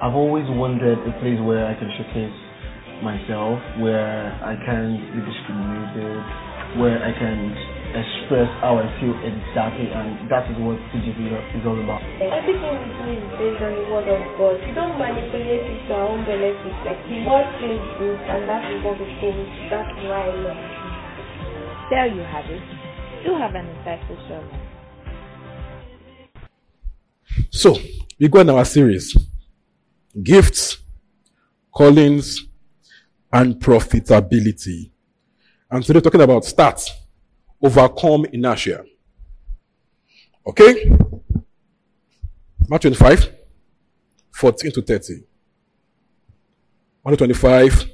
I've always wanted a place where I can showcase myself, where I can be discriminated, where I can express how I feel exactly, and that is what TGC is all about. Everything we do is based on the word of God. We don't manipulate it to our own benefit. Like the word feels good, and that is what we think. That's why I love it. There you have it. Do have an insightful sermon. So, we go in our series Gifts, Callings, and Profitability. And today, talking about stats overcome inertia. Okay? Matthew 25, 14 to 30. Matthew 25,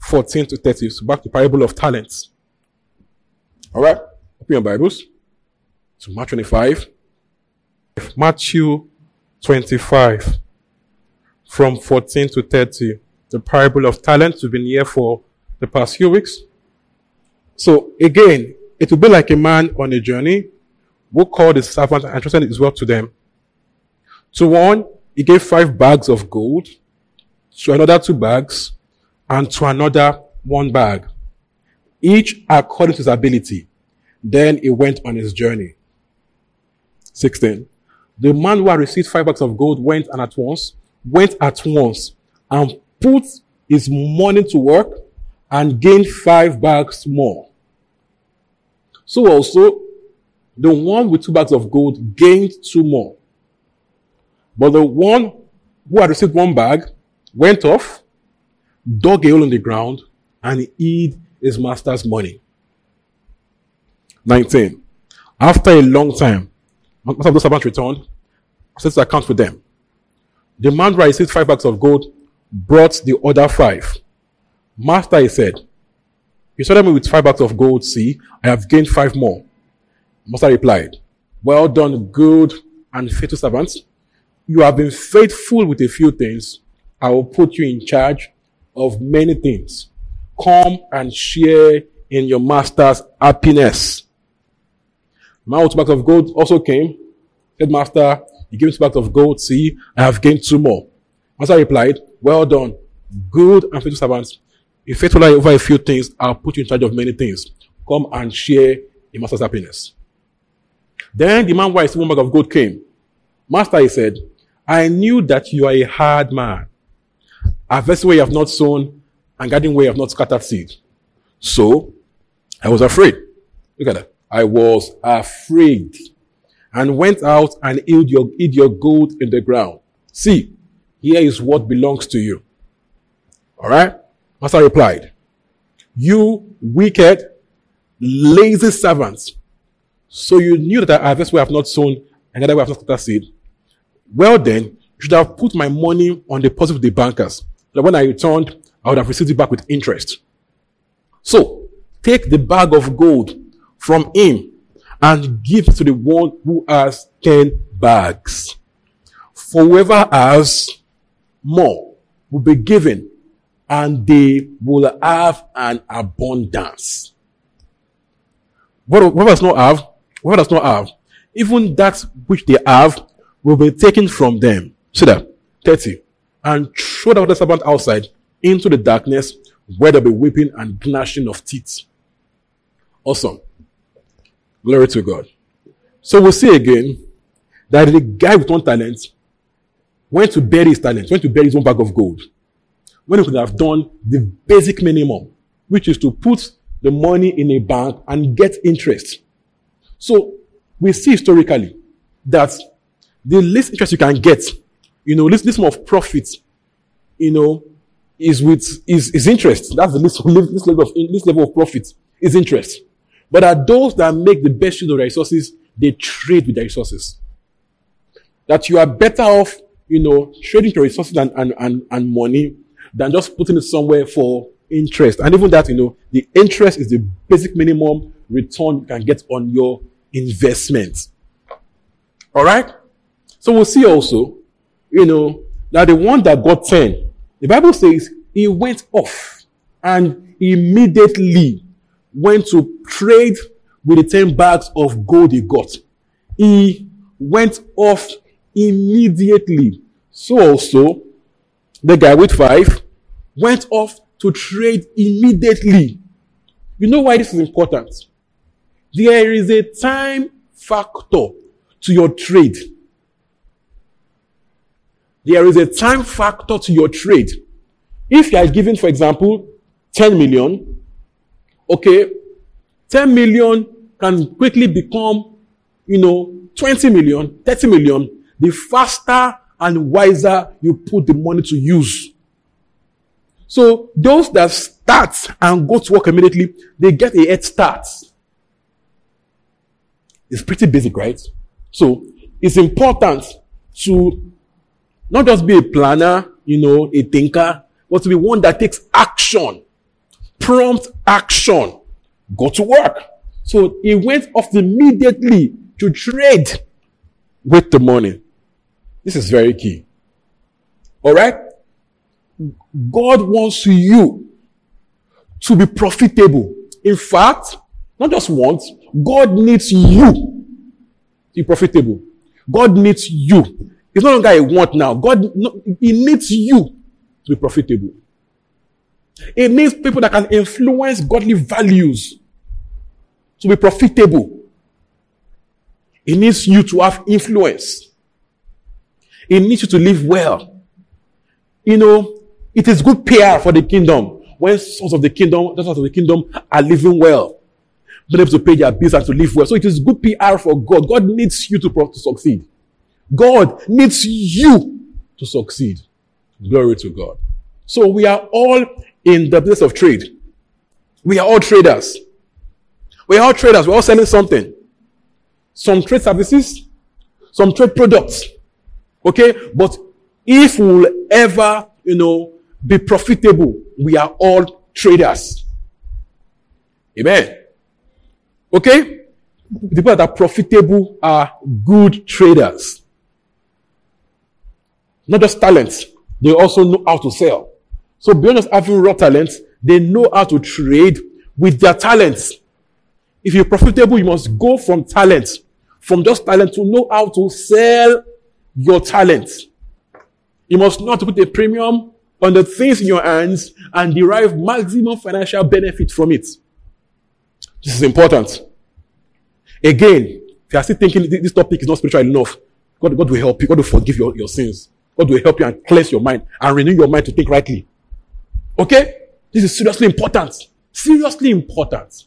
14 to 30. So back to parable of talents. Alright? Open your Bibles. So Matthew 25. Matthew 25. From 14 to 30. The parable of talents. We've been here for the past few weeks. So again, it will be like a man on a journey who called his servant and entrusted his work to them. To one, he gave five bags of gold, to another two bags, and to another one bag, each according to his ability. Then he went on his journey. 16. The man who had received five bags of gold went and at once, went at once and put his money to work and gained five bags more. So also, the one with two bags of gold gained two more. But the one who had received one bag went off, dug a hole in the ground, and hid his master's money. 19. After a long time, most of those servants returned, set to account for them. The man who received five bags of gold brought the other five. Master, he said, you started me with five bags of gold. See, I have gained five more. Master replied, Well done, good and faithful servants. You have been faithful with a few things. I will put you in charge of many things. Come and share in your master's happiness. Man with bags of gold also came. Said, Master, you gave me two bags of gold. See, I have gained two more. Master replied, Well done, good and faithful servants. If faithful over a few things, I'll put you in charge of many things. Come and share in master's happiness. Then the man who one bag of gold came. Master, he said, I knew that you are a hard man, harvesting where you have not sown and gathering where you have not scattered seed. So I was afraid. Look at that. I was afraid and went out and hid your, hid your gold in the ground. See, here is what belongs to you. All right. Master replied, You wicked, lazy servants. So you knew that I harvest where I have not sown and that way I have not scattered seed. Well then, you should have put my money on deposit with the bankers. That when I returned, I would have received it back with interest. So, take the bag of gold from him and give to the one who has ten bags. For whoever has more will be given and they will have an abundance. What, does not have? What does not have? Even that which they have will be taken from them. See that? 30. And throw the servant outside into the darkness where there'll be weeping and gnashing of teeth. Awesome. Glory to God. So we'll see again that the guy with one talent went to bury his talent, went to bury his own bag of gold when he could have done the basic minimum, which is to put the money in a bank and get interest. So we see historically that the least interest you can get, you know, least, least of profit, you know, is with is, is interest. That's the least, least level of least level of profit is interest. But are those that make the best use of their resources, they trade with their resources. That you are better off, you know, trading your resources and, and, and, and money than just putting it somewhere for interest. And even that, you know, the interest is the basic minimum return you can get on your investment. All right? So we'll see also, you know, that the one that got 10, the Bible says he went off and immediately went to trade with the 10 bags of gold he got. He went off immediately. So also, the guy with five went off to trade immediately. You know why this is important? There is a time factor to your trade. There is a time factor to your trade. If you are given, for example, 10 million, okay, 10 million can quickly become, you know, 20 million, 30 million, the faster and wiser you put the money to use. So those that start and go to work immediately, they get a head start. It's pretty basic, right? So it's important to not just be a planner, you know, a thinker, but to be one that takes action, prompt action. Go to work. So he went off immediately to trade with the money. This is very key. All right? God wants you to be profitable. In fact, not just wants, God needs you to be profitable. God needs you. It's no longer a want now. God, He needs you to be profitable. It needs people that can influence godly values to be profitable. It needs you to have influence. It needs you to live well. You know, it is good PR for the kingdom when sons of the kingdom, sons of the kingdom are living well, being able to pay their bills and to live well. So it is good PR for God. God needs you to, to succeed. God needs you to succeed. Glory to God. So we are all in the business of trade. We are all traders. We are all traders. We're all selling something. Some trade services, some trade products. Okay? But if we'll ever, you know, be profitable, we are all traders. Amen. Okay? The people that are profitable are good traders. Not just talents, they also know how to sell. So beyond just having raw talents, they know how to trade with their talents. If you're profitable, you must go from talent, from just talent to know how to sell your talent. You must not put a premium on the things in your hands and derive maximum financial benefit from it. This is important. Again, if you are still thinking this topic is not spiritual enough, God, God will help you. God will forgive your, your sins. God will help you and cleanse your mind and renew your mind to think rightly. Okay? This is seriously important. Seriously important.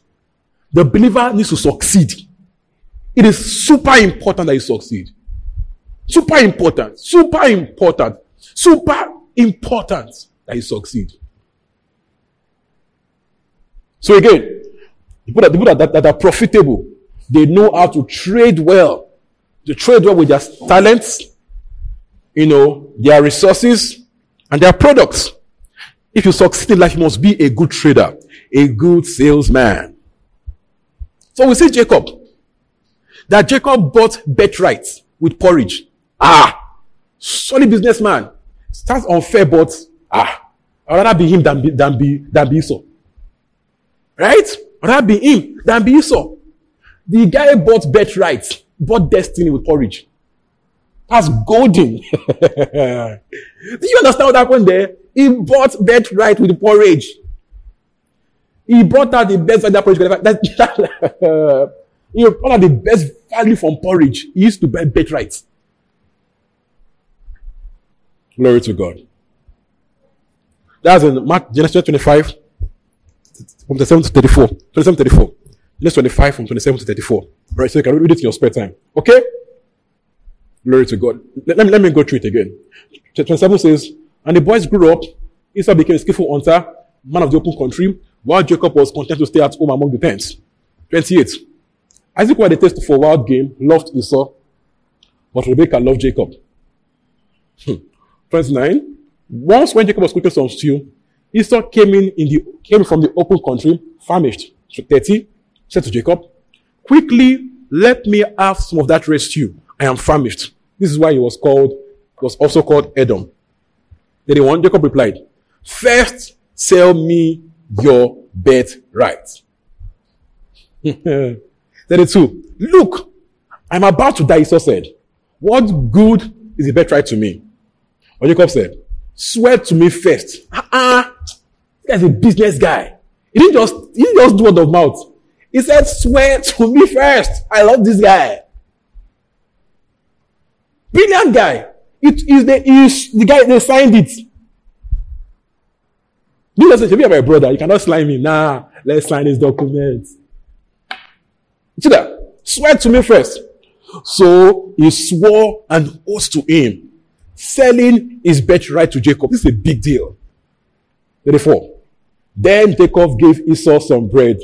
The believer needs to succeed. It is super important that you succeed. Super important. Super important. Super important that you succeed. So again, people that, people that, that are profitable, they know how to trade well. They trade well with their talents, you know, their resources, and their products. If you succeed in life, you must be a good trader, a good salesman. So we see Jacob. That Jacob bought birthright with porridge. Ah, solid businessman. Starts unfair, but ah, I'd rather be him than be, than be, than be. Right? I'd rather be him than be Esau. The guy bought birthright, bought destiny with porridge. That's golden. Do you understand what happened there? He bought birthright with porridge. He brought out the best value porridge. That, he brought out the best value from porridge. He used to buy birthright. Glory to God. That's in Mark, Genesis 25, from 27 to 34. 27 to 34. Genesis 25 from 27 to 34. Right, so you can read it in your spare time. Okay? Glory to God. Let, let, me, let me go through it again. 27 says, And the boys grew up. Esau became a skillful hunter, man of the open country, while Jacob was content to stay at home among the tents. 28. Isaac had a taste for wild game, loved Esau, but Rebekah loved Jacob. Hmm. 29. Once when Jacob was cooking some stew, Esau came in, in the, came from the open country, famished. So 30, said to Jacob, quickly let me have some of that stew. I am famished. This is why he was called, was also called Edom. 31, Jacob replied, first sell me your birthright. 32, look, I'm about to die, Esau said. What good is the birthright to me? Or Jacob said, swear to me first. Uh-uh. This guy's a business guy. He didn't just, he didn't just do word of mouth. He said, swear to me first. I love this guy. Brilliant guy. It is the, is the guy, they signed it. You listen to me, my brother. You cannot slime me. Nah, let's sign this document. See that? Swear to me first. So he swore an oath to him, selling his birthright to Jacob. This is a big deal. 34. Then Jacob gave Esau some bread.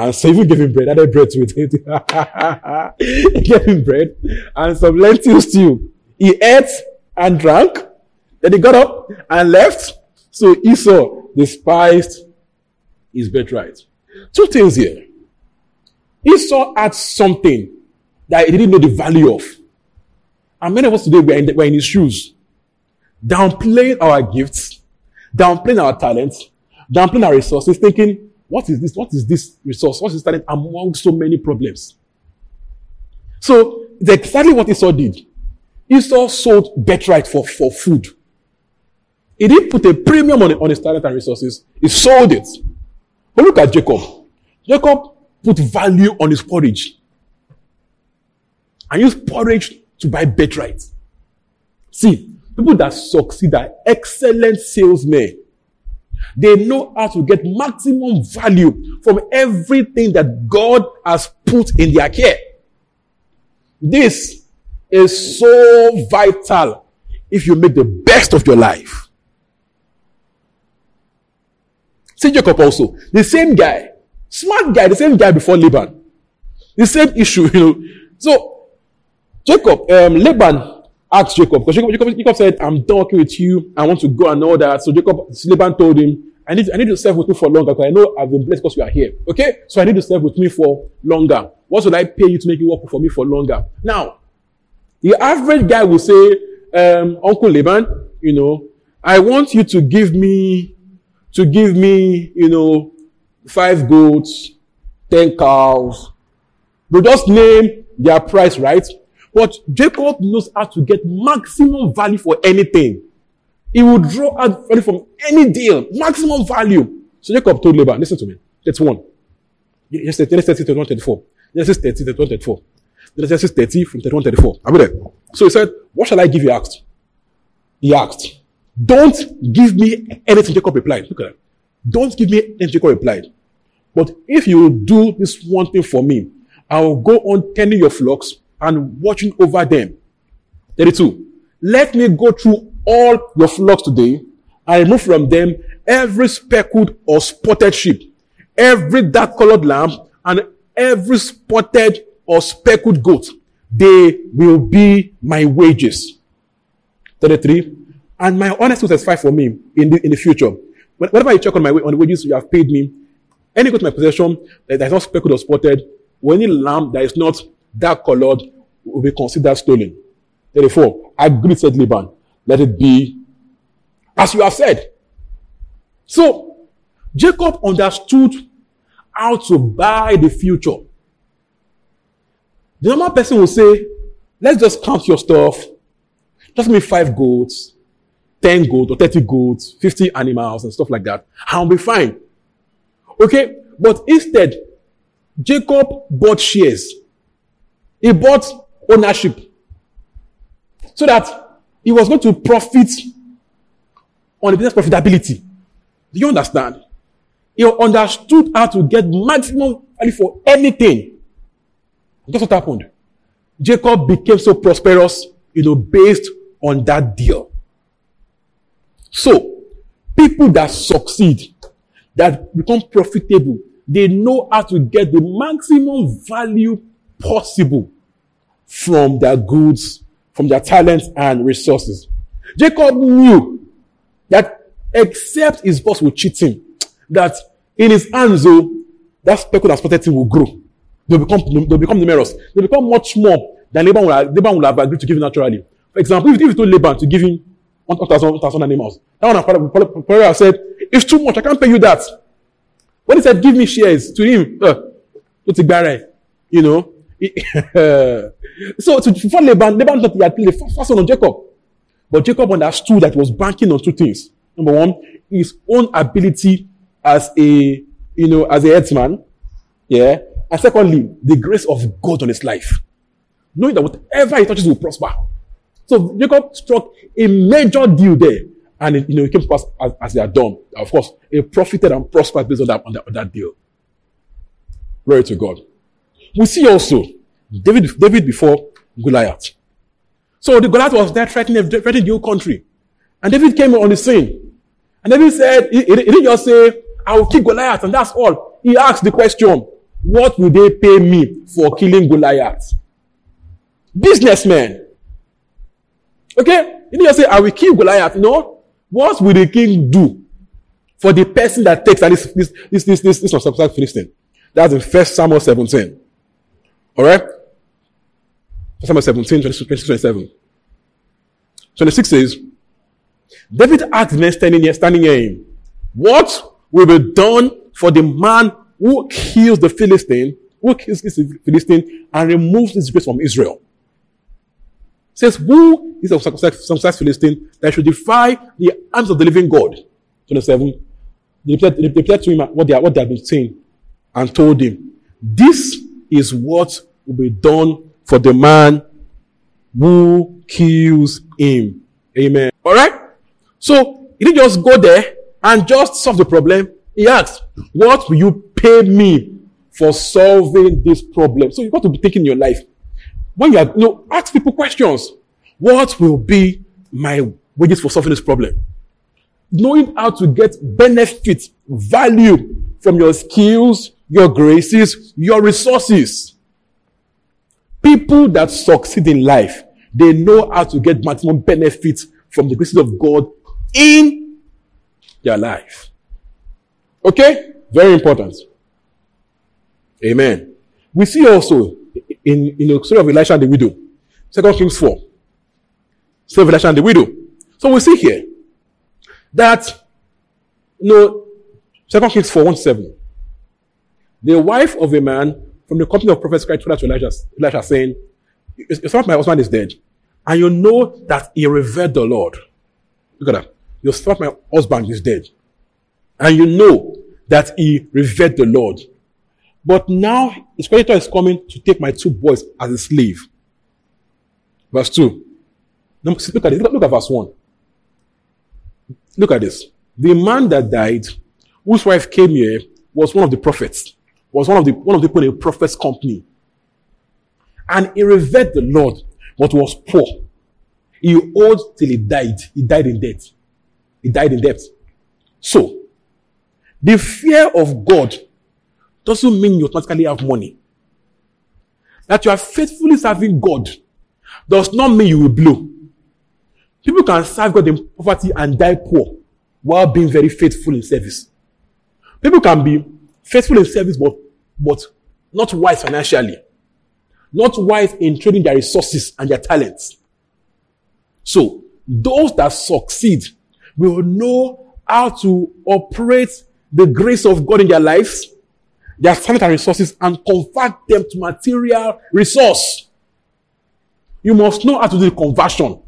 And so even gave him bread, added bread to it. he gave him bread and some lentils stew. He ate and drank. Then he got up and left. So Esau despised his birthright. Two things here. Esau had something that he didn't know the value of. And many of us today were in, the, were in his shoes, downplaying our gifts, downplaying our talents, downplaying our resources, thinking, what is this? What is this resource? What is talent among so many problems? So exactly what Esau did. Esau sold birthright for, for food. He didn't put a premium on, on his talent and resources. He sold it. But look at Jacob. Jacob put value on his porridge and use porridge to buy birthright. See, people that succeed are excellent salesmen. They know how to get maximum value from everything that God has put in their care. This is so vital if you make the best of your life. See Jacob also, the same guy, smart guy, the same guy before Laban, the same issue, you know. So Jacob, um, Laban asked Jacob, because Jacob, Jacob, Jacob, said, I'm done working with you. I want to go and all that. So Jacob, Laban told him, I need, I need to serve with you for longer because I know I've been blessed because you are here. Okay? So I need to serve with me for longer. What should I pay you to make you work for me for longer? Now, the average guy will say, um, Uncle Laban, you know, I want you to give me, to give me, you know, five goats, ten cows. They just name their price, right? But Jacob knows how to get maximum value for anything. He will draw out value from any deal, maximum value. So Jacob told Laban, listen to me. That's one. Genesis 30, 31, 34. Genesis 30, 31, 34. Genesis 30 from 31, 34. Are we there? So he said, what shall I give you asked? He asked, don't give me anything, Jacob replied. Look at that. Don't give me anything, Jacob replied. But if you do this one thing for me, I will go on tending your flocks and watching over them. 32. Let me go through all your flocks today and remove from them every speckled or spotted sheep, every dark colored lamb, and every spotted or speckled goat. They will be my wages. 33. And my honest will satisfy for me in the, in the future. Whenever you check on my on the wages you have paid me, any goat in my possession that is not speckled or spotted, or any lamb that is not that colored will be considered stolen. 34. Agree, said Laban. Let it be as you have said. So, Jacob understood how to buy the future. The normal person will say, let's just count your stuff. Just give me five goats, 10 goats or 30 goats, 50 animals and stuff like that. I'll be fine. Okay? But instead, Jacob bought shares. He bought ownership. So that he was going to profit on the business profitability. Do you understand? He understood how to get maximum value for anything. Guess what happened? Jacob became so prosperous, you know, based on that deal. So, people that succeed, that become profitable, they know how to get the maximum value possible from their goods, from their talents and resources. Jacob knew that except his boss will cheat him, that in his hands, though, that speckle that spotted him will grow. They'll become, they'll become numerous. They'll become much more than Laban will, have, Laban will have agreed to give naturally. For example, if, you told Laban to give him 1,000 1,000 animals, that one probably have said, it's too much, I can't pay you that. When he said, give me shares to him, uh, you know, so to, for Laban, Laban thought he had the first son of Jacob. But Jacob understood that he was banking on two things. Number one, his own ability as a, you know, as a headsman. Yeah. And secondly, the grace of God on his life. Knowing that whatever he touches will prosper. So Jacob struck a major deal there. And it, you know, it came to pass as, as they had done. Of course, he profited and prospered based on that, on that, on that deal. Glory to God. We see also David, David before Goliath. So the Goliath was there threatening, threatening the whole country. And David came on the scene. And David said, he, he didn't just say, I will kill Goliath and that's all. He asked the question, what will they pay me for killing Goliath? Businessman. Okay? He didn't just say, I will kill Goliath. No. What will the king do for the person that takes and this this this this this, this was Philistine? That's in First Samuel 17. Alright? Samuel 17, 26, 27. 26 says, David asked the standing here, standing here him, What will be done for the man who kills the Philistine, who kills the Philistine and removes his grace from Israel? Says, Who is a circumcised Philistine that should defy the arms of the living God? 27. They replied to him what they, what they had been saying and told him, This is what will be done for the man who kills him. Amen. All right? So, he didn't just go there and just solve the problem. He asked, what will you pay me for solving this problem? So you've got to be thinking your life. When you are, you know, ask people questions. What will be my wages for solving this problem? Knowing how to get benefit, value from your skills, your graces, your resources. People that succeed in life, they know how to get maximum benefit from the graces of God in their life. Okay? Very important. Amen. We see also in, in the story of Elisha and the widow, Second Kings 4. Story Elisha and the widow. So we see here that, you know, Second Kings 4, 1 7. The wife of a man from the company of prophets cried to Elijah, Elijah saying, It's not my husband is dead. And you know that he revered the Lord. Look at that. Your son, my husband is dead. And you know that he revered the Lord. But now his creditor is coming to take my two boys as a slave. Verse 2. Look at it. Look at verse 1. Look at this. The man that died, whose wife came here, was one of the prophets was one of the one of the people in a prophet's company. And he revered the Lord, but was poor. He owed till he died. He died in debt. He died in debt. So, the fear of God doesn't mean you automatically have money. That you are faithfully serving God does not mean you will blow. People can serve God in poverty and die poor while being very faithful in service. People can be faithful in service, but, but not wise financially, not wise in trading their resources and their talents. So, those that succeed will know how to operate the grace of God in their lives, their talent and resources, and convert them to material resource. You must know how to do the conversion.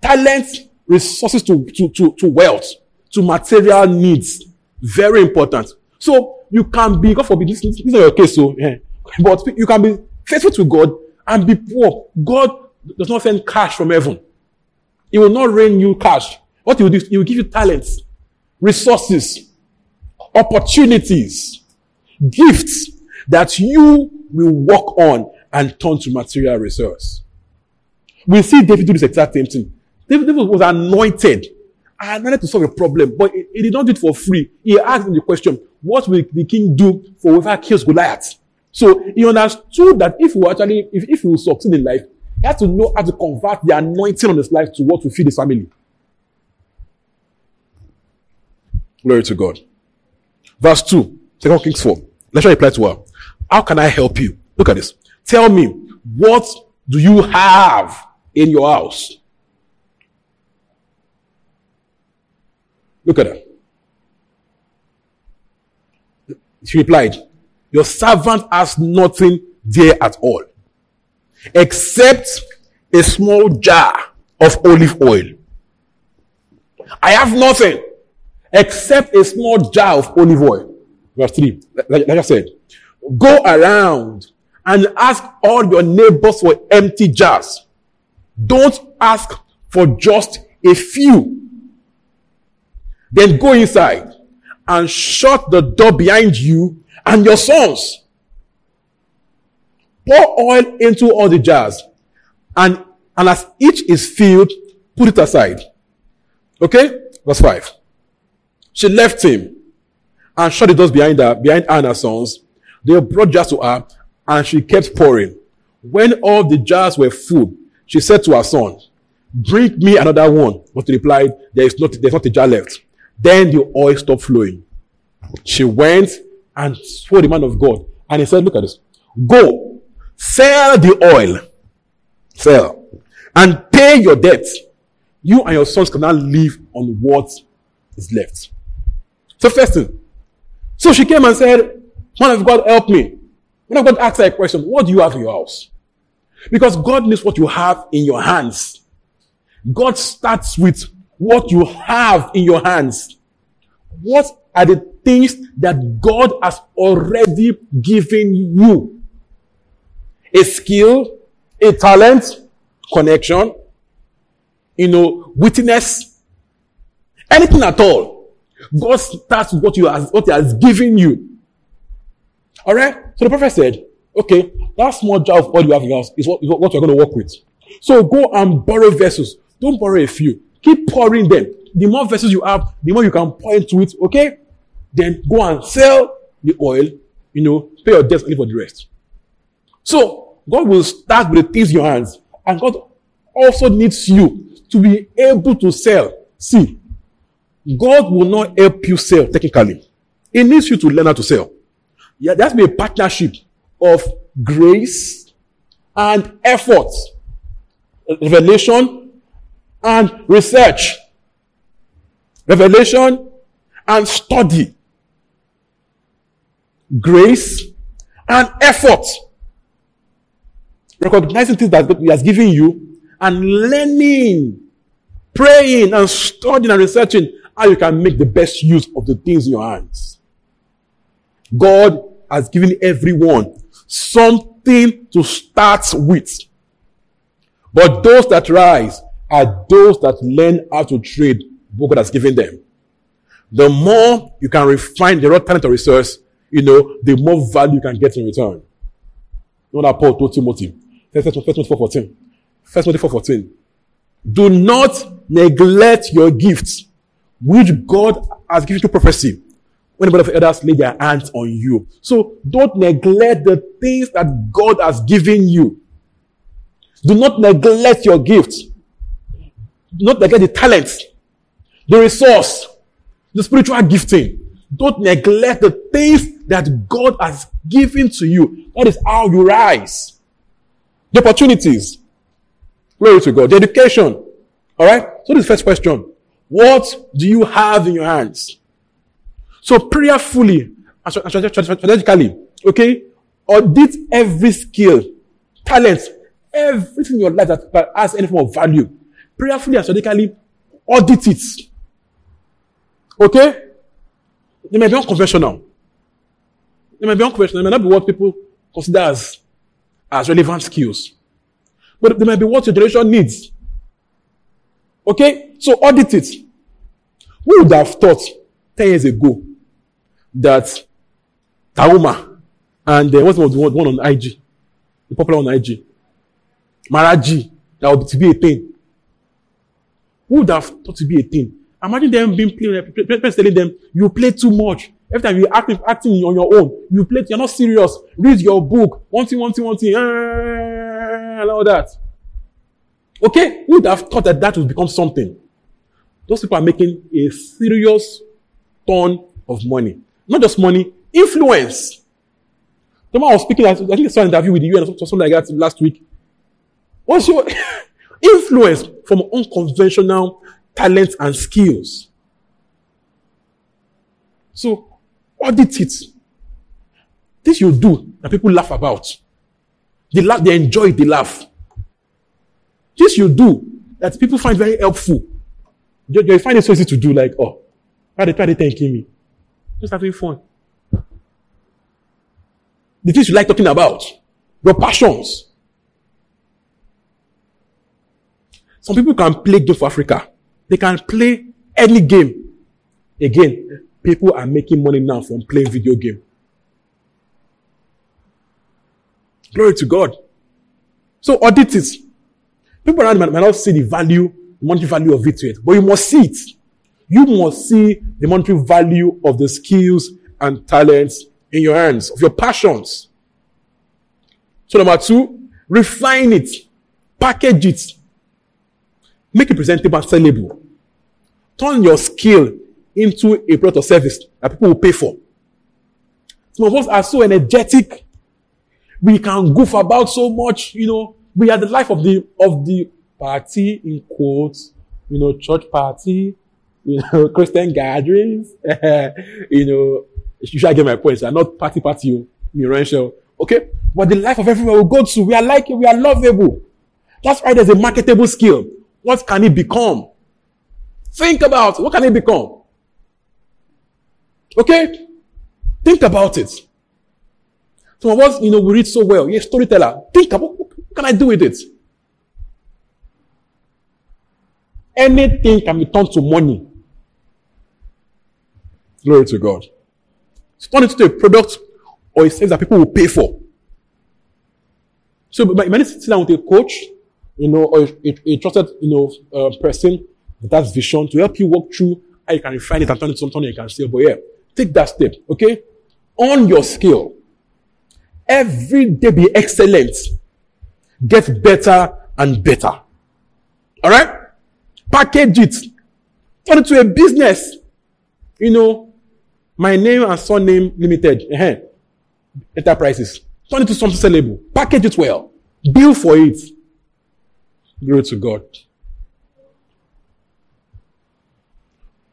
Talent, resources to, to, to, to wealth, to material needs. Very important. So you can be, God forbid, this, is not your case, so, yeah. but you can be faithful to God and be poor. God does not send cash from heaven. He will not rain you cash. What he will do he will give you talents, resources, opportunities, gifts that you will work on and turn to material resource. We see David do this exact same thing. David was anointed I wanted to solve a problem, but he, he did not do it for free. He asked the question, what will the king do for whoever kills Goliath? So he understood that if he actually, if, if he will succeed in life, he had to know how to convert the anointing on his life to what will feed his family. Glory to God. Verse 2, 2 Kings 4. Let's reply to her. How can I help you? Look at this. Tell me, what do you have in your house? Look at her. She replied, Your servant has nothing there at all, except a small jar of olive oil. I have nothing except a small jar of olive oil. Verse 3, like, like I said, go around and ask all your neighbors for empty jars. Don't ask for just a few. Then go inside and shut the door behind you and your sons. Pour oil into all the jars and, and as each is filled, put it aside. Okay? Verse 5. She left him and shut the doors behind her, behind her and her sons. They brought jars to her and she kept pouring. When all the jars were full, she said to her son, Bring me another one. But he replied, There is not, there's not a jar left. Then the oil stopped flowing. She went and told the man of God. And he said, Look at this. Go, sell the oil, sell, and pay your debt. You and your sons cannot live on what is left. So, first thing. So she came and said, Man of God, help me. Man of God asked her a question What do you have in your house? Because God knows what you have in your hands. God starts with what you have in your hands. What are the things that God has already given you? A skill, a talent, connection, you know, witness, anything at all. God starts with what you has, what He has given you. Alright? So the prophet said, okay, that small jar of oil you have in your house is what, is what you're going to work with. So go and borrow vessels. Don't borrow a few. Keep pouring them. The more vessels you have, the more you can pour into it, okay? Then go and sell the oil, you know, pay your debts and leave for the rest. So, God will start with the things in your hands. And God also needs you to be able to sell. See, God will not help you sell technically. He needs you to learn how to sell. Yeah, to be a partnership of grace and effort, revelation and research, revelation and study, grace and effort, recognizing things that God has given you and learning, praying and studying and researching how you can make the best use of the things in your hands. God has given everyone something to start with. But those that rise are those that learn how to trade what God has given them. The more you can refine the raw talent or resource, you know, the more value you can get in return. You know that Paul told Timothy. First Timothy 4.14. First Timothy 4.14. Do not neglect your gifts, which God has given to prophecy, when of others lay their hands on you. So don't neglect the things that God has given you. Do not neglect your gifts. Not neglect the talents, the resource, the spiritual gifting. Don't neglect the things that God has given to you. That is how you rise. The opportunities. Glory to God. The education. Alright? So this first question. What do you have in your hands? So prayerfully and strategically, okay, audit every skill, talent, everything in your life that has any form of value. Prayerfully and strategically audit it. Okay? They may be unconventional. They may be unconventional. They may not be what people consider as, as relevant skills. But they may be what your generation needs. Okay? So audit it. Who would have thought 10 years ago that Taaooma and uh, what's the one, on IG? The popular one on IG. Maraji, that would be a thing. Who would have thought to be a thing? Imagine them being playing, telling them, you play too much. Every time you act acting on your own, you play, you're not serious. Read your book. One thing, one thing, one thing, and all that. Okay? Who would have thought that that would become something? Those people are making a serious ton of money. Not just money, influence. Man was speaking, I think I saw an interview with you and something like that last week. What's your influence from unconventional talents and skills? So, audit it. This you do that people laugh about. They laugh, they enjoy they laugh. This you do that people find very helpful. You find it so easy to do, like, oh, why they try to thanking me? Just having fun. The things you like talking about, your passions. Some people can play games for Africa. They can play any game. Again, people are making money now from playing video game. Glory to God. So audit it. People around might, not see the value, the monetary value of it yet, but you must see it. You must see the monetary value of the skills and talents in your hands, of your passions. So number two, refine it, package it, make it presentable sellable. Turn your skill into a product or service that people will pay for. Some of us are so energetic. We can goof about so much, you know. We are the life of the of the party in quotes, you know, church party, you know, Christian gatherings, you know. You should get my points. I'm not party party, you Miranshel. Okay? But the life of everywhere we go to, we are like we are lovable. That's why there's a marketable skill. What can it become? Think about what can it become? Okay? Think about it. Some of us, you know, we read so well. You're a storyteller. Think about what can I do with it? Anything can be turned to money. Glory to God. So turn it into a product or a service that people will pay for. So, but many sit down with a coach, you know, or a, a trusted, you know, uh, person that vision to help you walk through how you can refine it and turn it to something you can sell. But yeah, take that step, okay? On your skill. Every day be excellent. Get better and better. Alright? Package it. Turn it to a business. You know, my name and surname limited. Uh-huh. Enterprises. Turn it to something sellable. Package it well. Bill for it. Glory to God.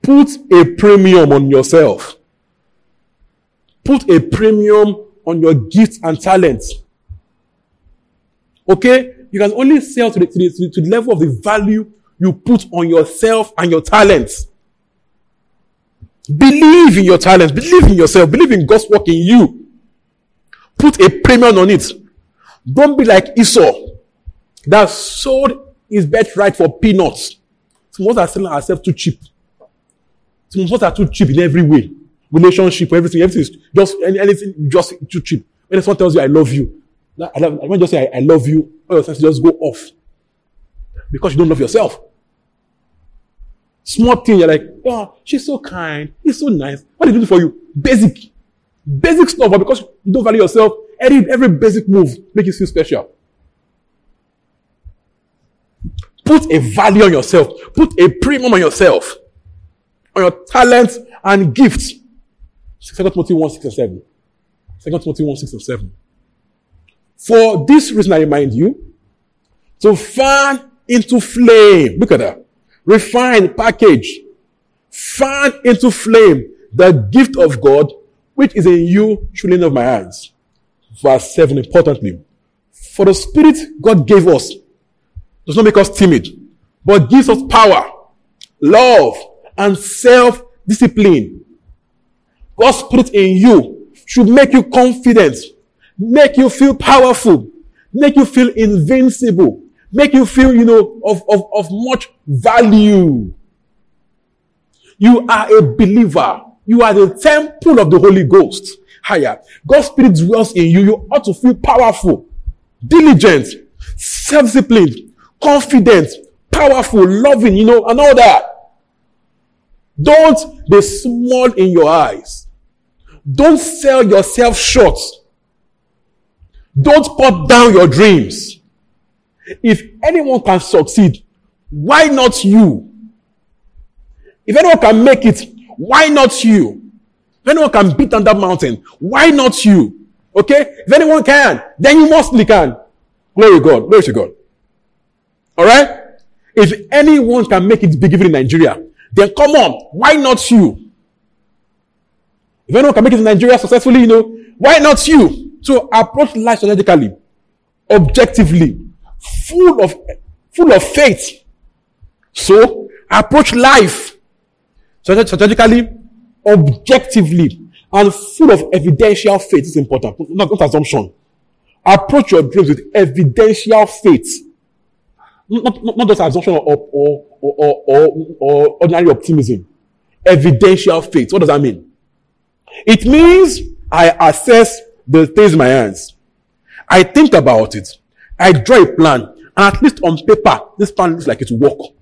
Put a premium on yourself. Put a premium on your gifts and talents. Okay? You can only sell to the, to the, to the level of the value you put on yourself and your talents. Believe in your talents. Believe in yourself. Believe in God's work in you. Put a premium on it. Don't be like Esau that sold his birthright for peanuts. Some of us are selling ourselves too cheap. Some of us are too cheap in every way. Relationship, everything, everything is just anything just too cheap. When someone tells you I love you, I, I just say I, I love you, all your senses just go off. Because you don't love yourself. Small thing, you're like, oh, she's so kind, he's so nice. What did he do for you? Basic. Basic stuff, but because you don't value yourself, every, every basic move make you feel special. Put a value on yourself. Put a premium on yourself. On your talents and gifts. 2 Timothy 1, 6 and 7. 2 Timothy 1, 6 and 7. For this reason I remind you, to fan into flame. Look at that. Refine, package. Fan into flame the gift of God which is in you through of my eyes. Verse 7, importantly. For the spirit God gave us does not make us timid, but gives us power, love, and self-discipline. God's spirit in you should make you confident, make you feel powerful, make you feel invincible, make you feel, you know, of, of, of much value. You are a believer. You are the temple of the Holy Ghost. Higher. God's spirit dwells in you. You ought to feel powerful, diligent, self-disciplined, confident, powerful, loving, you know, and all that. Don't be small in your eyes. Don't sell yourself short. Don't put down your dreams. If anyone can succeed, why not you? If anyone can make it, why not you? If anyone can beat down that mountain, why not you? Okay? If anyone can, then you mostly can. Glory to God. Glory to God. Alright? If anyone can make it big even in Nigeria, then come on, why not you? If anyone can make it in Nigeria successfully, you know, why not you? So approach life strategically, objectively, full of full of faith. So approach life strategically, objectively, and full of evidential faith. It's important, not, not assumption. Approach your dreams with evidential faith. Not, not, not just assumption or, or, or, or, or ordinary optimism. Evidential faith. What does that mean? It means I assess the things in my hands. I think about it. I draw a plan. And at least on paper, this plan looks like it will work.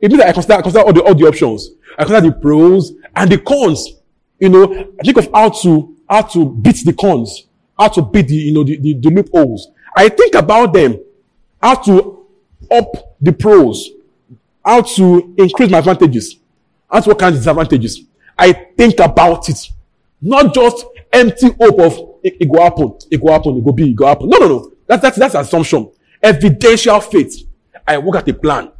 It means I consider, I consider all the, all the options. I consider the pros and the cons. You know, I think of how to, how to beat the cons, how to beat the, you know, the, the, the loopholes. I think about them, how to up the pros, how to increase my advantages, how to work on disadvantages. I think about it. Not just empty hope of it, it go happen, it go happen, it go be, it go happen. No, no, no. That's, that's, that's assumption. Evidential faith. I work at a plan.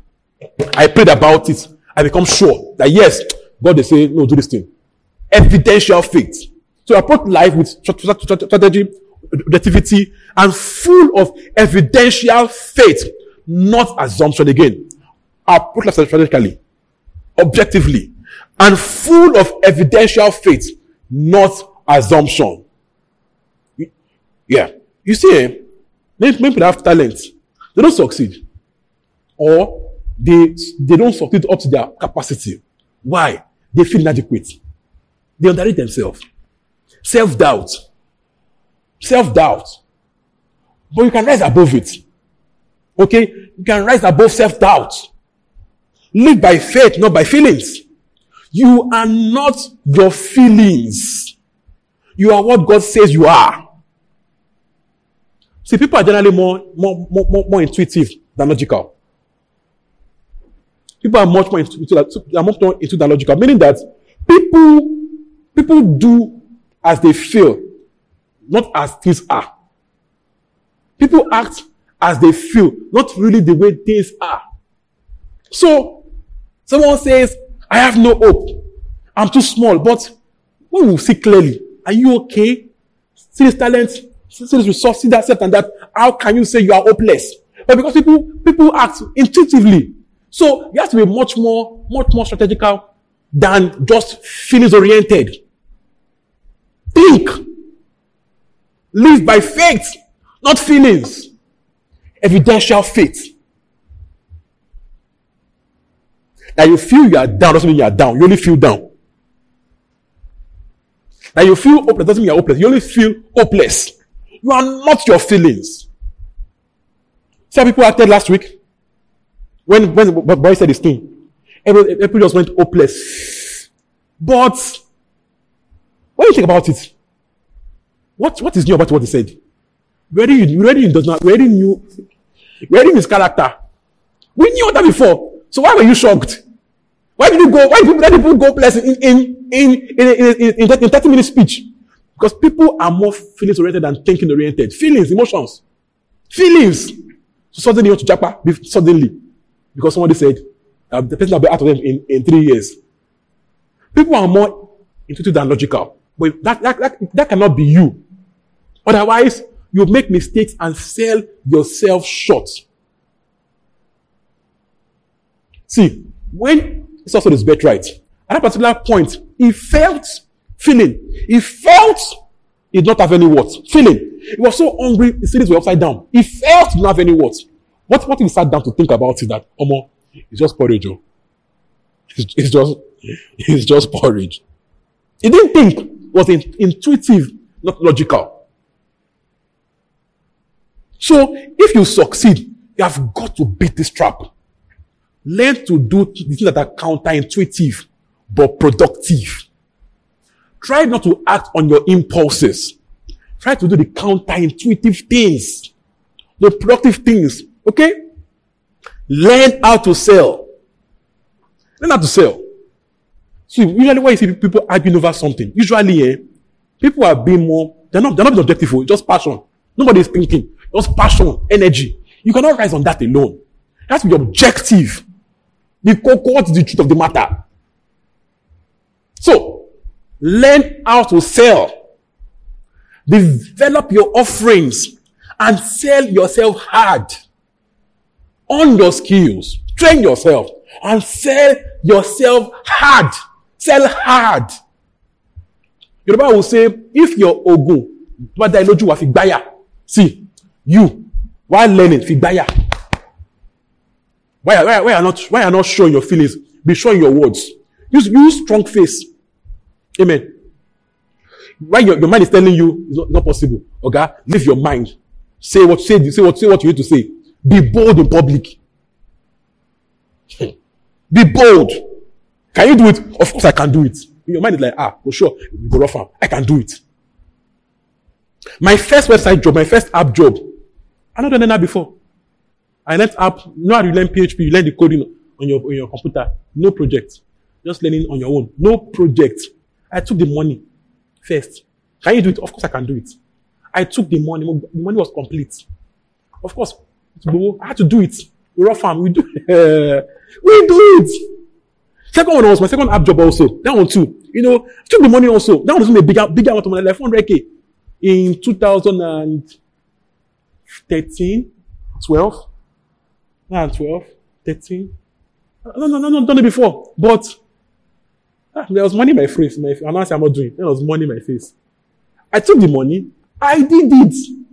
I prayed about it. I become sure that yes, God they say, no, do this thing. Evidential faith. So I put life with strategy, objectivity, and full of evidential faith, not assumption again. I put life strategically, objectively, and full of evidential faith, not assumption. Yeah. You see, eh, many people have talent. They don't succeed. Or they, they don't succeed up to their capacity. Why? They feel inadequate. They underrate themselves. Self-doubt. Self-doubt. But you can rise above it. Okay? You can rise above self-doubt. Live by faith, not by feelings. You are not your feelings. You are what God says you are. See, people are generally more, more, more, more, intuitive than logical. People are much more into, are much more into than logical, meaning that people, people do as they feel, not as things are. People act as they feel, not really the way things are. So, someone says, I have no hope. I'm too small. But we see clearly, are you okay? See this talent, see this resource, see that, and that. How can you say you are hopeless? But because people, people act intuitively. So you have to be much more, much more strategical than just feelings oriented. Think. Live by faith, not feelings. Evidential faith. That you feel you are down doesn't mean you are down. You only feel down. That you feel hopeless doesn't mean you're hopeless. You only feel hopeless. You are not your feelings. Some people acted last week when when boy said his thing. Everybody just went hopeless. But what do you think about it? What what is new about what he said? We already, we already does not we already knew we already knew his character. We knew that before. So why were you shocked? Why did you go? Why did people, go bless in in in in, in, in, in 30 minute speech? Because people are more feelings oriented than thinking oriented. Feelings, emotions, feelings. So suddenly you want to japa suddenly because somebody said uh, the person will be out of them in, in three years. People are more intuitive than logical, but that, that, that, that cannot be you. Otherwise, you make mistakes and sell yourself short. See, when it's also his birthright, at a particular point, he felt feeling. He felt he did not have any words. Feeling. He was so hungry, his feelings were upside down. He felt he did not have any words. What, what he sat down to think about it that, Omo, it's just porridge, oh. It's, it's just, it's just porridge. He didn't think, it was in, intuitive, not logical. So, if you succeed, you have got to beat this trap. Learn to do the things that are counterintuitive but productive. Try not to act on your impulses. Try to do the counterintuitive things, the productive things. Okay? Learn how to sell. Learn how to sell. See, usually when you see people arguing over something, usually eh, people are being more, they're not, they're not being objective, just passion. Nobody is thinking. Just passion, energy. You cannot rise on that alone. That's be objective. The what is the truth of the matter? So, learn how to sell. Develop your offerings and sell yourself hard on your skills. Train yourself and sell yourself hard. Sell hard. Yoruba will say, if your ogun, bá dá lójú wa fi gbáyà. See, you, while learning, fi gbáyà. Why, why, why are not, why are not showing your feelings? Be showing your words. Use, use strong face. Amen. Why your, your mind is telling you it's not, not possible. Okay? Leave your mind. Say what, say, say what, say what you need to say. Be bold in public. Be bold. Can you do it? Of course I can do it. Your mind is like, ah, for sure, go rough. I can do it. My first website job, my first app job, I not done that before. I learned app, you know how you learn PHP, you learn the coding on your, on your computer. No project. Just learning on your own. No project. I took the money first. Can you do it? Of course I can do it. I took the money. The money was complete. Of course, I had to do it. We're off farm. We do, it. we do it. Second one was my second app job also. That one too. You know, took the money also. That one was a bigger, bigger amount of money, like 400k in 2013, 12, and 12, 13. No, no, no, no, done it before. But ah, there was money in my face. My, I'm not saying I'm not doing. it. There was money in my face. I took the money. I did it.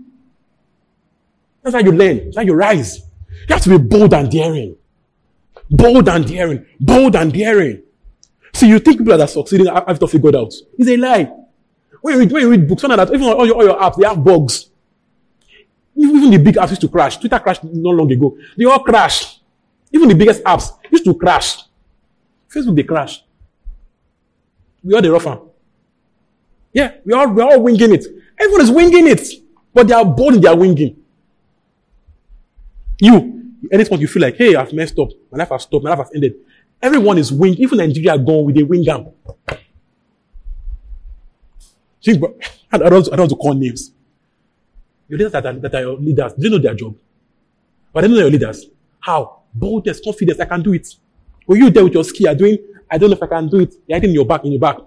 That's how you learn. That's how you rise. You have to be bold and daring. Bold and daring. Bold and daring. See, you think people that are succeeding have it all figured out. It's a lie. When you read, when you read books, that even all your, all your apps, they have bugs. Even the big apps used to crash. Twitter crashed not long ago. They all crashed. Even the biggest apps used to crash. Facebook, they crash. We are the rougher. Yeah, we are, we are all winging it. Everyone is winging it. But they are bold in their winging. You, at any point you feel like, hey, I've messed up. My life has stopped. My life has ended. Everyone is wing. Even Nigeria gone with a wing arm. Think, I don't, I don't want to call names. Your leaders that are, that are your leaders, do you know their job? But they know your leaders. How? Boldness, confidence, I can do it. When you there with your skill, are doing, I don't know if I can do it. You're hiding in your back, in your back.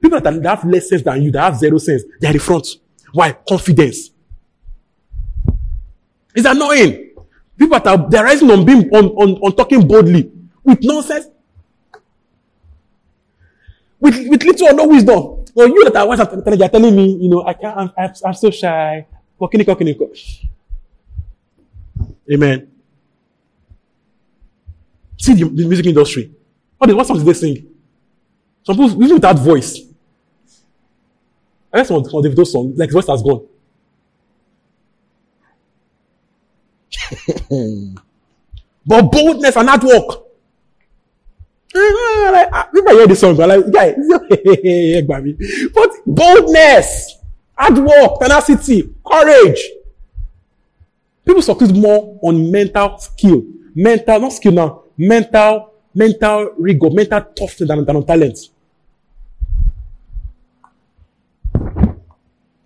People that have less sense than you, that have zero sense, they're in the front. Why? Confidence. It's annoying. People that are they're rising on being on, on, on talking boldly with nonsense. With, with little or no wisdom. Well, you that are wise you're telling me, you know, I can't, I'm, I'm, I'm so shy. Amen. See the, the music industry. What, what songs do they sing? Some people, even without voice. I guess some, some of those songs, like his voice has gone. but boldness and hard work. ah, people hear the song, but like, guy, but boldness, hard work, tenacity, courage. People succeed more on mental skill, mental, not skill now, mental, mental rigor, mental toughness than, than on talent.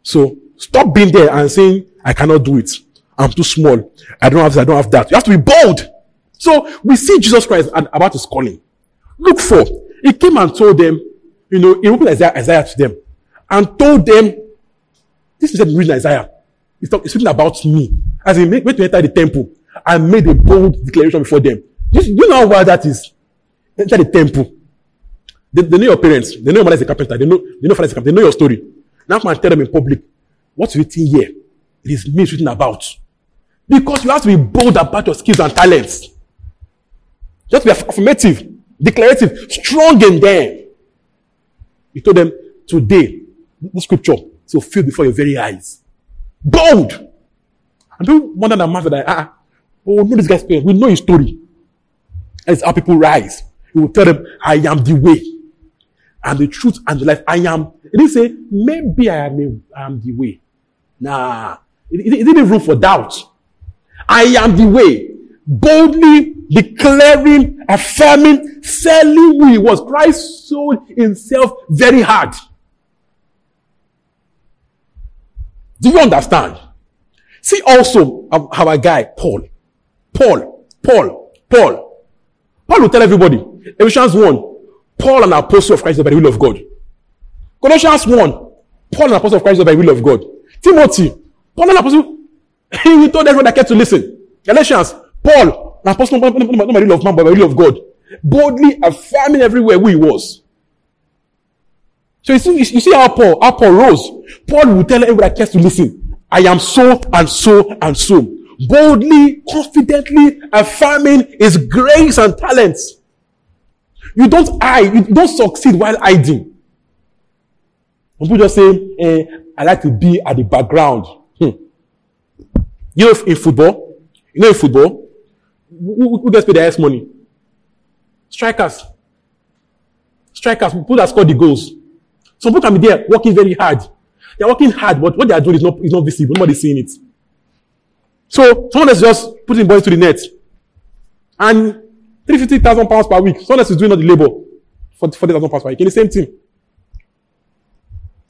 So stop being there and saying, I cannot do it. I'm too small. I don't have this, I don't have that. You have to be bold. So we see Jesus Christ and about his calling. Look for. He came and told them, you know, he opened Isaiah, Isaiah to them and told them, this is reading Isaiah. It's, talk, it's speaking about me. As he made, went to enter the temple and made a bold declaration before them. You, you know how that is? Enter the temple. They, they know your parents. They know your mother is a carpenter. They know, they know father is a carpenter. They know your story. Now come and tell them in public, what's written here? It is me written about. Because you have to be bold about your skills and talents. Just be affirmative, declarative, strong in them. He told them, today, the scripture is fulfilled before your very eyes. Bold! And people wonder that man that, ah, oh, know this guy's parents. We know his story. That's how people rise. He will tell them, I am the way and the truth and the life. I am. He didn't say, maybe I am, I am the way. Nah. It, it, it didn't room for doubt. I am the way. Boldly declaring, affirming, selling who he was. Christ sold himself very hard. Do you understand? See also um, our guy, Paul. Paul. Paul. Paul. Paul will tell everybody. Ephesians 1. Paul, an apostle of Christ by the will of God. Colossians 1. Paul, an apostle of Christ by the will of God. Timothy. Paul, an apostle. He told everyone that cared to listen. Galatians. Paul, an apostle by the will of man, by the will of God. Boldly affirming everywhere who he was. So you see, you see how Paul, how Paul rose. Paul will tell that cares to listen. I am so and so and so. Boldly, confidently affirming his grace and talents. You don't hide, you don't succeed while hiding. People just say, eh, I like to be at the background. Hmm. You know, in football, you know, in football, who, who gets paid the highest money? Strikers. Strikers, people that score the goals. Some people can be there working very hard. They're working hard, but what they are doing is not, is not visible. Nobody's seeing it. So someone is just putting boys to the net. And 350,000 pounds per week. Someone else is doing all the labor for 40,000 pounds per week in the same team.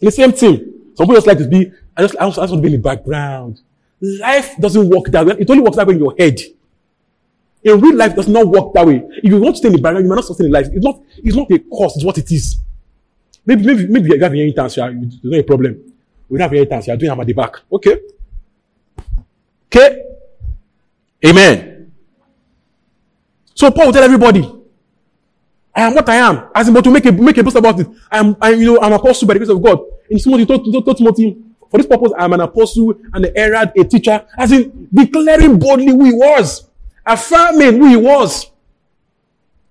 In the same team. Some people just like to be, I just, I just, want to be in the background. Life doesn't work that way. It only works that way in your head. In real life, does not work that way. If you want to stay in the background, you might not sustain in life. It's not, it's not a cost, it's what it is. Maybe, maybe, maybe you have inheritance, you there's no problem. We have inheritance, you are doing them at the back. Okay. Okay. Amen. So Paul will tell everybody, I am what I am. As in, but to make a make a boast about it, I am, I, you know, I'm an apostle by the grace of God. In Timothy, told, told, told Timothy, for this purpose, I am an apostle and a herald, a teacher, as in declaring boldly who he was, affirming who he was.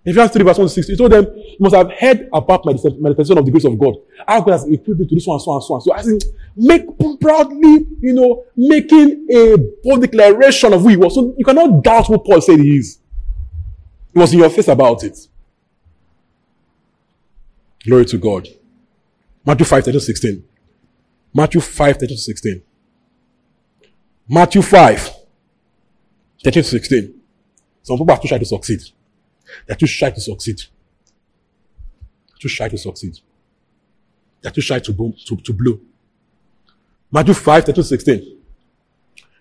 Ephesians 3 verse 1 to 6, he told them, you must have heard about my manifestation of the grace of God. How God has equipped you to this one, so and so and so. I in, make proudly, you know, making a bold declaration of who he was. So you cannot doubt what Paul said he is. He was in your face about it. Glory to God. Matthew 5, 13 16. Matthew 5, 13 16. Matthew 5, 13 16. Some people are too shy to succeed. They're too shy to succeed. Too shy to succeed. They're too shy to, boom, to, to blow. Matthew 5, 13 16.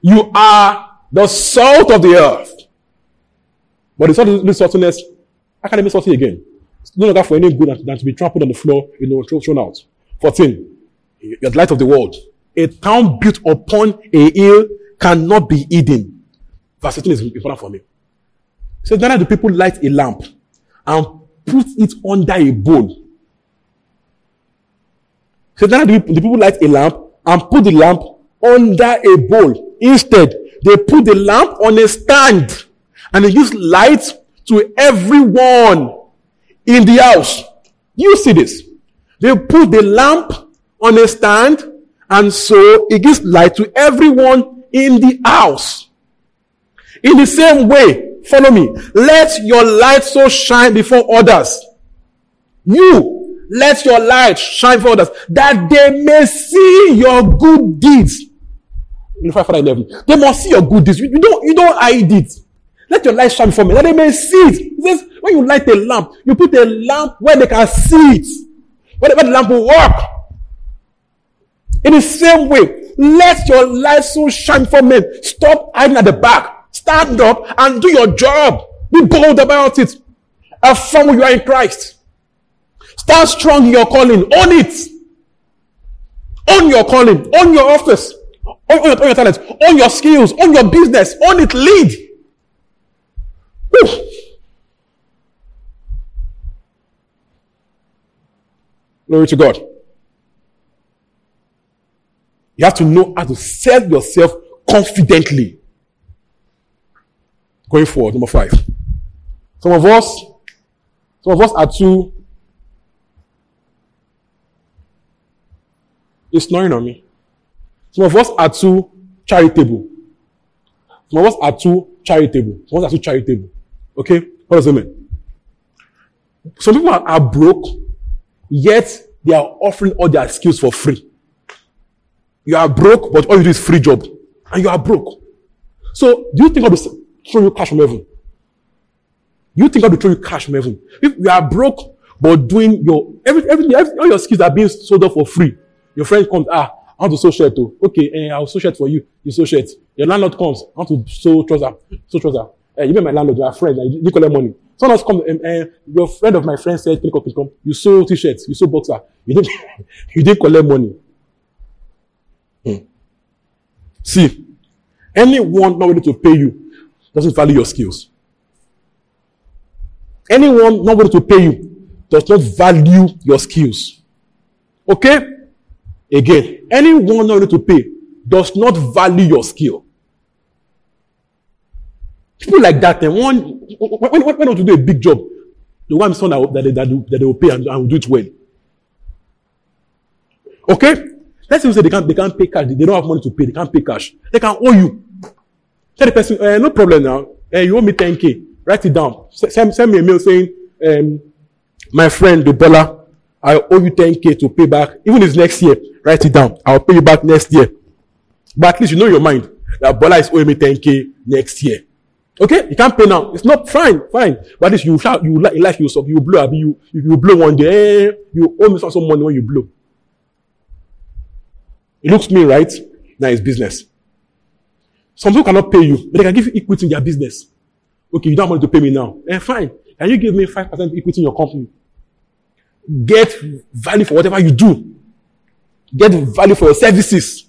You are the salt of the earth. But the salt is saltiness. How can I make salty again? It's no longer for any good than to be trampled on the floor, you know, thrown out. 14. You're the light of the world. A town built upon a hill cannot be hidden. Verse 13 is important for me. So then do people light a lamp and put it under a bowl. So then do people light a lamp and put the lamp under a bowl. Instead, they put the lamp on a stand and they use light to everyone in the house. You see this? They put the lamp on a stand and so it gives light to everyone in the house. In the same way, Follow me. Let your light so shine before others. You, let your light shine for others that they may see your good deeds. In 5 11. They must see your good deeds. You, don't, you don't hide it. Let your light shine before me that they may see it. He says, when you light a lamp, you put a lamp where they can see it. Where the, where the lamp will work. In the same way, let your light so shine for men. Stop hiding at the back. Stand up and do your job. Be bold about it. Affirm you are in Christ. Stand strong in your calling. Own it. Own your calling. Own your office. Own, your, own your talents. Own your skills. Own your business. Own it. Lead. Woo. Glory to God. You have to know how to sell yourself confidently going forward. Number five. Some of us, some of us are too. It's snoring on me. Some of us are too charitable. Some of us are too charitable. Some of us are too charitable. Okay? What does it mean? Some people are, are broke, yet they are offering all their skills for free. You are broke, but all you do is free job. And you are broke. So, do you think of this throw you cash from heaven. You think God will throw you cash from heaven. If you are broke, but doing your, every, every, every, all your skills are being sold off for free. Your friend comes, ah, I want to sew shirt too. Okay, eh, I'll sew shirt for you. You sew shirt. Your landlord comes, I want to sew trouser. Sew trouser. Eh, you my landlord, you are friend, you need collect money. Someone else come, um, eh, your friend of my friend said, click up, come. You sew t-shirts, you sew boxer. You didn't, you didn't collect money. Hmm. See, anyone not ready to pay you doesn't value your skills. Anyone not ready to pay you does not value your skills. Okay? Again, anyone not ready to pay does not value your skill. People like that, and one, when, when, when want to do a big job, the one son that, that, that, that they will pay and, and do it well. Okay? Let's say they can't, they can't pay cash. They don't have money to pay. They can't pay cash. They can owe you. Tell the person, uh, no problem now. Uh, you owe me 10K. Write it down. Send, send me a mail saying, um, my friend, Dubola, I owe you 10K to pay back. Even if it's next year, write it down. I'll pay you back next year. But at least you know your mind that Bola is owing me 10K next year. Okay? You can't pay now. It's not fine, fine. But at least you shout, you like, like you, you blow, you, you blow one day, eh, you owe me some money when you blow. It looks me right. Now it's business. Some people cannot pay you, but they can give you equity in their business. Okay, you don't want to pay me now. Eh, fine. Can you give me 5% equity in your company? Get value for whatever you do. Get value for your services.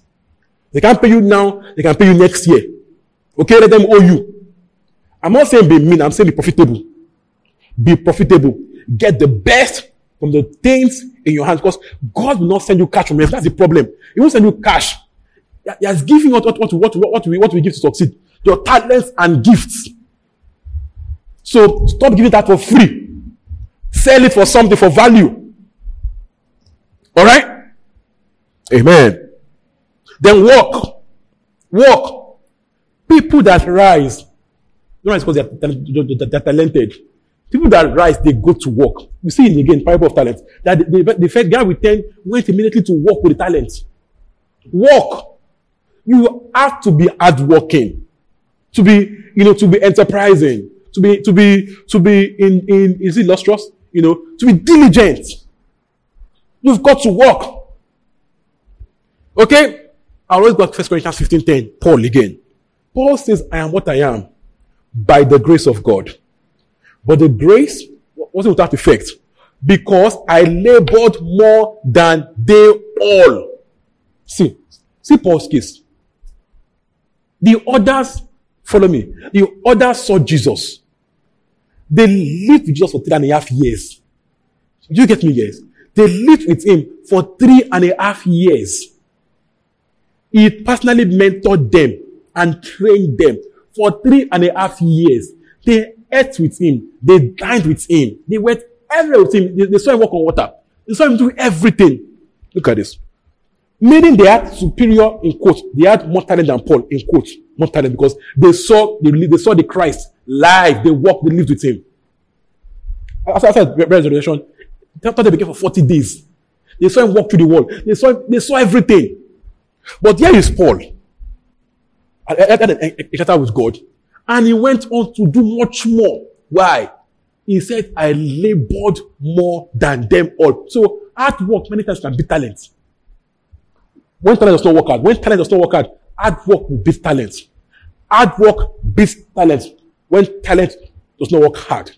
They can't pay you now, they can pay you next year. Okay, let them owe you. I'm not saying be mean, I'm saying be profitable. Be profitable. Get the best from the things in your hands because God will not send you cash from heaven. That's the problem. He won't send you cash. He has given us what, what, what, what, we, what we give to succeed. Your talents and gifts. So stop giving that for free. Sell it for something for value. All right? Amen. Then walk. Walk. People that rise. Don't rise because they're, they're, they're talented. People that rise, they go to work. You see again, parable of talents. That the, the, the first guy with 10 went immediately to work with the talent. Work. You have to be hardworking. To be, you know, to be enterprising. To be, to be, to be in, in, is it lustrous? You know, to be diligent. You've got to work. Okay? I always go to 1 Corinthians 15 10. Paul again. Paul says, I am what I am by the grace of God. But the grace wasn't without effect because I labored more than they all. See, see Paul's case. The others, follow me, the others saw Jesus. They lived with Jesus for three and a half years. You get me, yes? They lived with him for three and a half years. He personally mentored them and trained them for three and a half years. They ate with him. They dined with him. They went everywhere with him. They, they saw him walk on water. They saw him do everything. Look at this. Meaning they had superior, in quotes, they had more talent than Paul, in quotes, more talent because they saw, they, they saw the Christ live. They walked, they lived with him. After, after resurrection, after they became for 40 days, they saw him walk through the wall. They saw, they saw everything. But here is Paul. I had an encounter with God. And he went on to do much more. Why? He said, I labored more than them all. So hard work many times can beat talent. When talent does not work out, when talent does not work out, hard work will beat talent. Hard work beats talent when talent does not work hard.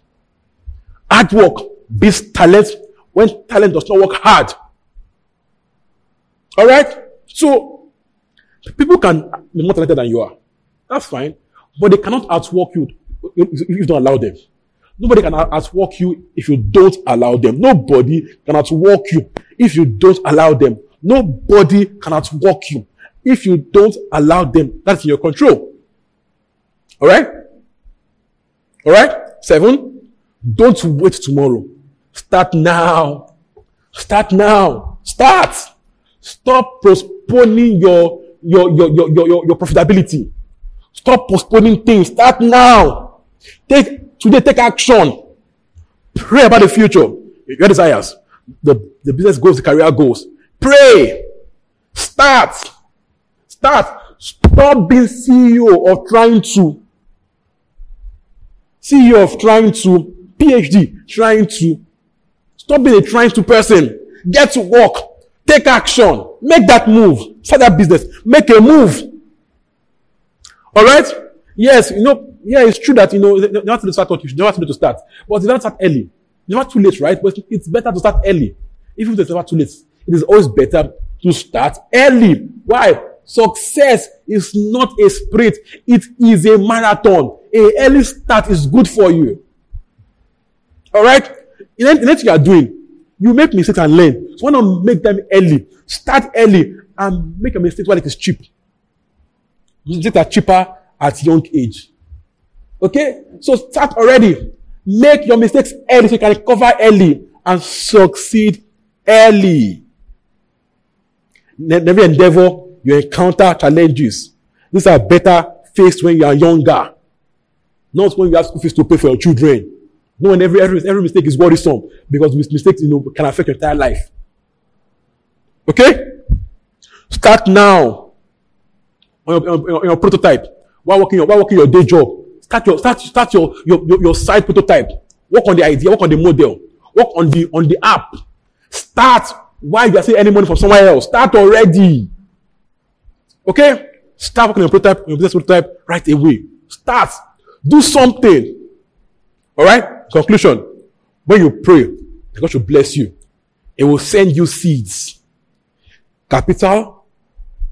Hard work beats talent when talent does not work hard. All right? So, people can be more talented than you are. That's fine. But they cannot outwork you if you don't allow them. Nobody can outwork you if you don't allow them. Nobody can outwork you if you don't allow them. Nobody can outwork you if you don't allow them. That's in your control. Alright? Alright? Seven. Don't wait tomorrow. Start now. Start now. Start. Stop postponing your, your, your, your, your, your profitability. Stop postponing things. Start now. Take today. Take action. Pray about the future. Your desires, the, the business goals, the career goals. Pray. Start. Start. Stop being CEO or trying to. CEO of trying to, PhD, trying to. Stop being a trying to person. Get to work. Take action. Make that move. Start that business. Make a move. Alright? Yes, you know, yeah, it's true that, you know, you have to start what you never too late to start. But you never start early. You Never too late, right? But it's better to start early. Even if it's never too late. It is always better to start early. Why? Success is not a sprint. It is a marathon. A early start is good for you. Alright? In anything you are doing, you make mistakes and learn. So why not make them early? Start early and make a mistake while it is cheap. Mistakes are cheaper at young age. Okay? So start already. Make your mistakes early so you can recover early and succeed early. Never endeavor you encounter challenges. These are better faced when you are younger. Not when you have school fees to pay for your children. No, when every, every, every mistake is worrisome because mistakes, you know, can affect your entire life. Okay? Start now on your, on on your prototype. While working your, while working your day job. Start your, start, start your, your, your, your side prototype. Work on the idea, work on the model. Work on the, on the app. Start while you are saying any money from somewhere else. Start already. Okay? Start working on your prototype, your business prototype right away. Start. Do something. Alright? Conclusion. When you pray, God should bless you. It will send you seeds. Capital,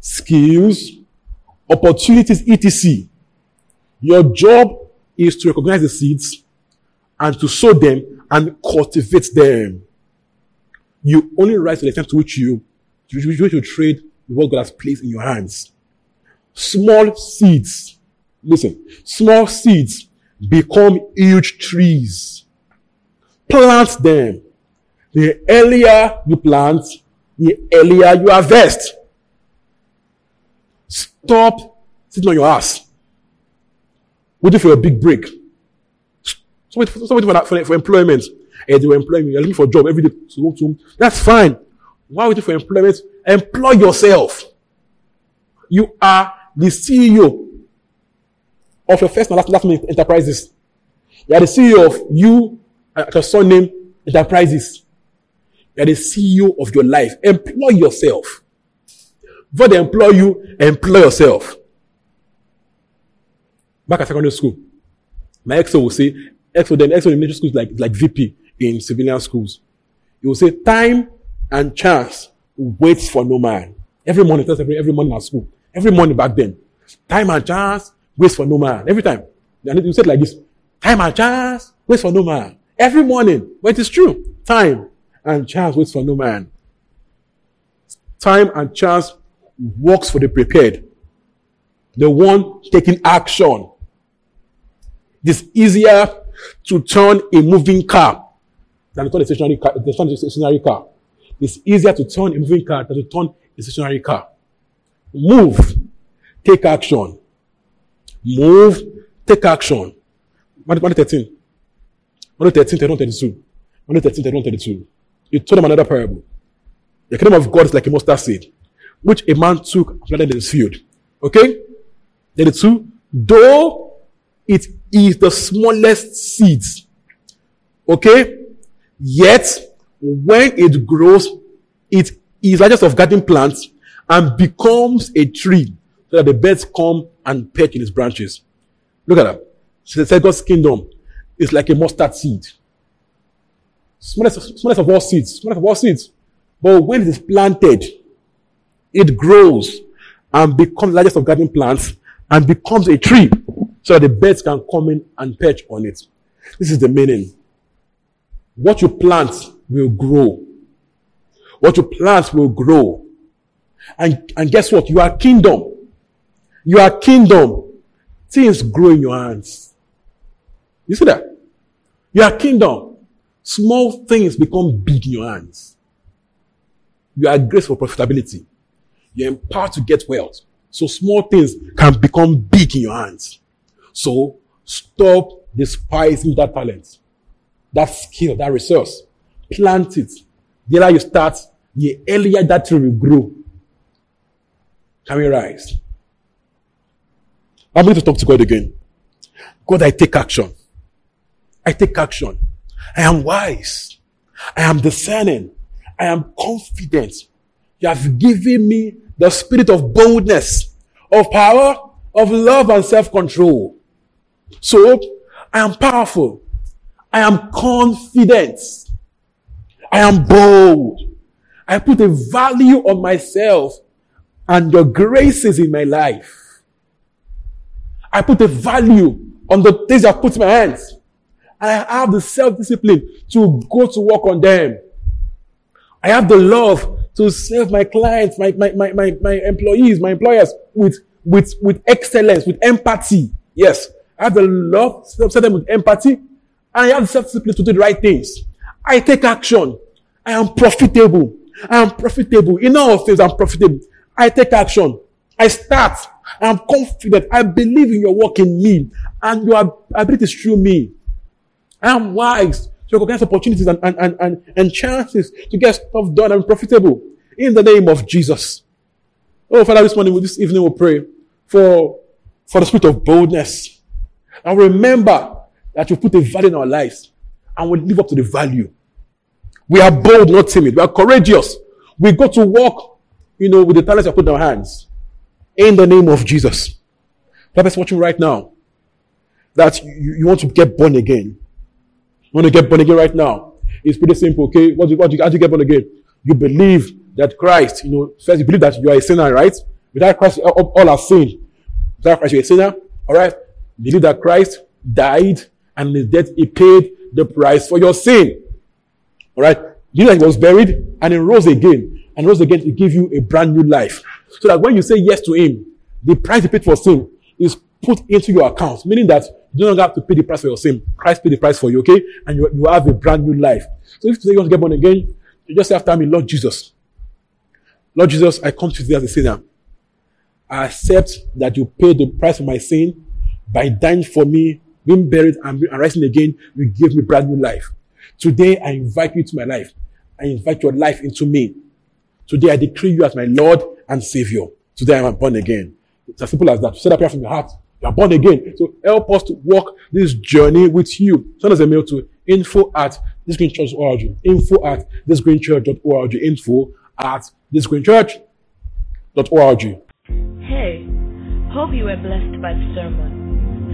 skills, opportunities, etc. Your job is to recognize the seeds and to sow them and cultivate them. You only rise to the extent to which you, which you trade what God has placed in your hands. Small seeds, listen, small seeds become huge trees. Plant them. The earlier you plant, the earlier you harvest. Stop sitting on your ass. Waiting for a big break. Stop waiting for, for, for employment. And they were employing me. You're looking for a job every day. So, so, that's fine. Why waiting for employment? Employ yourself. You are the CEO of your first and last, last minute enterprises. You are the CEO of you your surname enterprises. You are the CEO of your life. Employ yourself. Before they employ you, employ yourself. Back at secondary school, my EXO will say, EXO then EXO in military schools like, like VP in civilian schools. He will say, time and chance waits for no man. Every morning, every, every morning at school. Every morning back then. Time and chance waits for no man. Every time. And you said like this. Time and chance waits for no man. Every morning. But it is true. Time and chance waits for no man. Time and chance works for the prepared. The one taking action. It is easier to turn a moving car than to turn a stationary car. Turn a stationary car. It's easier to turn a moving car than to turn a stationary car. Move. Take action. Move. Take action. Matthew 13. Matthew 13, 31, 32. Matthew 13, 31, 32. He told them another parable. The kingdom of God is like a mustard seed, which a man took and planted in his field. Okay? 32. Though it is the smallest seeds. Okay? Yet, when it grows, it is largest of garden plants and becomes a tree so that the birds come and peck in its branches. Look at that. So said God's kingdom is like a mustard seed. Smallest, smallest of all seeds. Smallest of all seeds. But when it is planted, it grows and becomes largest of garden plants and becomes a tree so that the birds can come in and perch on it. This is the meaning. What you plant will grow. What you plant will grow. And, and guess what? You are kingdom. You are kingdom. Things grow in your hands. You see that? You are kingdom. Small things become big in your hands. You are grace for profitability. You're empowered to get wealth. So small things can become big in your hands. So stop despising that talent, that skill, that resource. Plant it. The earlier you start, the earlier that tree will grow. Can we rise? I'm going to talk to God again. God, I take action. I take action. I am wise. I am discerning. I am confident. You have given me the spirit of boldness, of power, of love and self-control. So, I am powerful. I am confident. I am bold. I put a value on myself and your graces in my life. I put a value on the things I put in my hands. And I have the self-discipline to go to work on them. I have the love to serve my clients, my, my, my, my, my employees, my employers with, with, with excellence, with empathy. Yes. I have the love to serve them with empathy. And I have self-discipline to do the right things. I take action. I am profitable. I am profitable. In all things, I'm profitable. I take action. I start. I am confident. I believe in your work in me and your ability is through me. I am wise to recognize opportunities and, and, and, and, and chances to get stuff done and profitable in the name of Jesus. Oh, Father, this morning, this evening, we'll pray for, for the spirit of boldness. And remember that you put a value in our lives and we live up to the value. We are bold, not timid. We are courageous. We go to work, you know, with the talents we put in our hands. In the name of Jesus. Purpose watching right now that you, you want to get born again. You want to get born again right now. It's pretty simple, okay? What do, what do you, how do you get born again? You believe that Christ, you know, first you believe that you are a sinner, right? Without Christ, all, all are sin. Without Christ, you're a sinner, alright? Believe that Christ died and his death, he paid the price for your sin. Know that he was buried and he rose again. And rose again to give you a brand new life. So that when you say yes to him, the price he paid for sin is put into your account, meaning that you don't have to pay the price for your sin. Christ paid the price for you, okay? And you, you have a brand new life. So if you say you want to get born again, you just say after me, Lord Jesus. Lord Jesus, I come to you as a sinner. I accept that you paid the price for my sin by dying for me, being buried and, rising again. You give me brand new life. Today, I invite you to my life. I invite your life into me. Today, I decree you as my Lord and Savior. Today, I am born again. It's as simple as that. Say that prayer from your heart. You are born again. So help us to walk this journey with you. Send us a mail to info at thisgreenchurch.org. Info at thisgreenchurch.org. Info at thisgreenchurch.org. Hey, hope you were blessed by the sermon.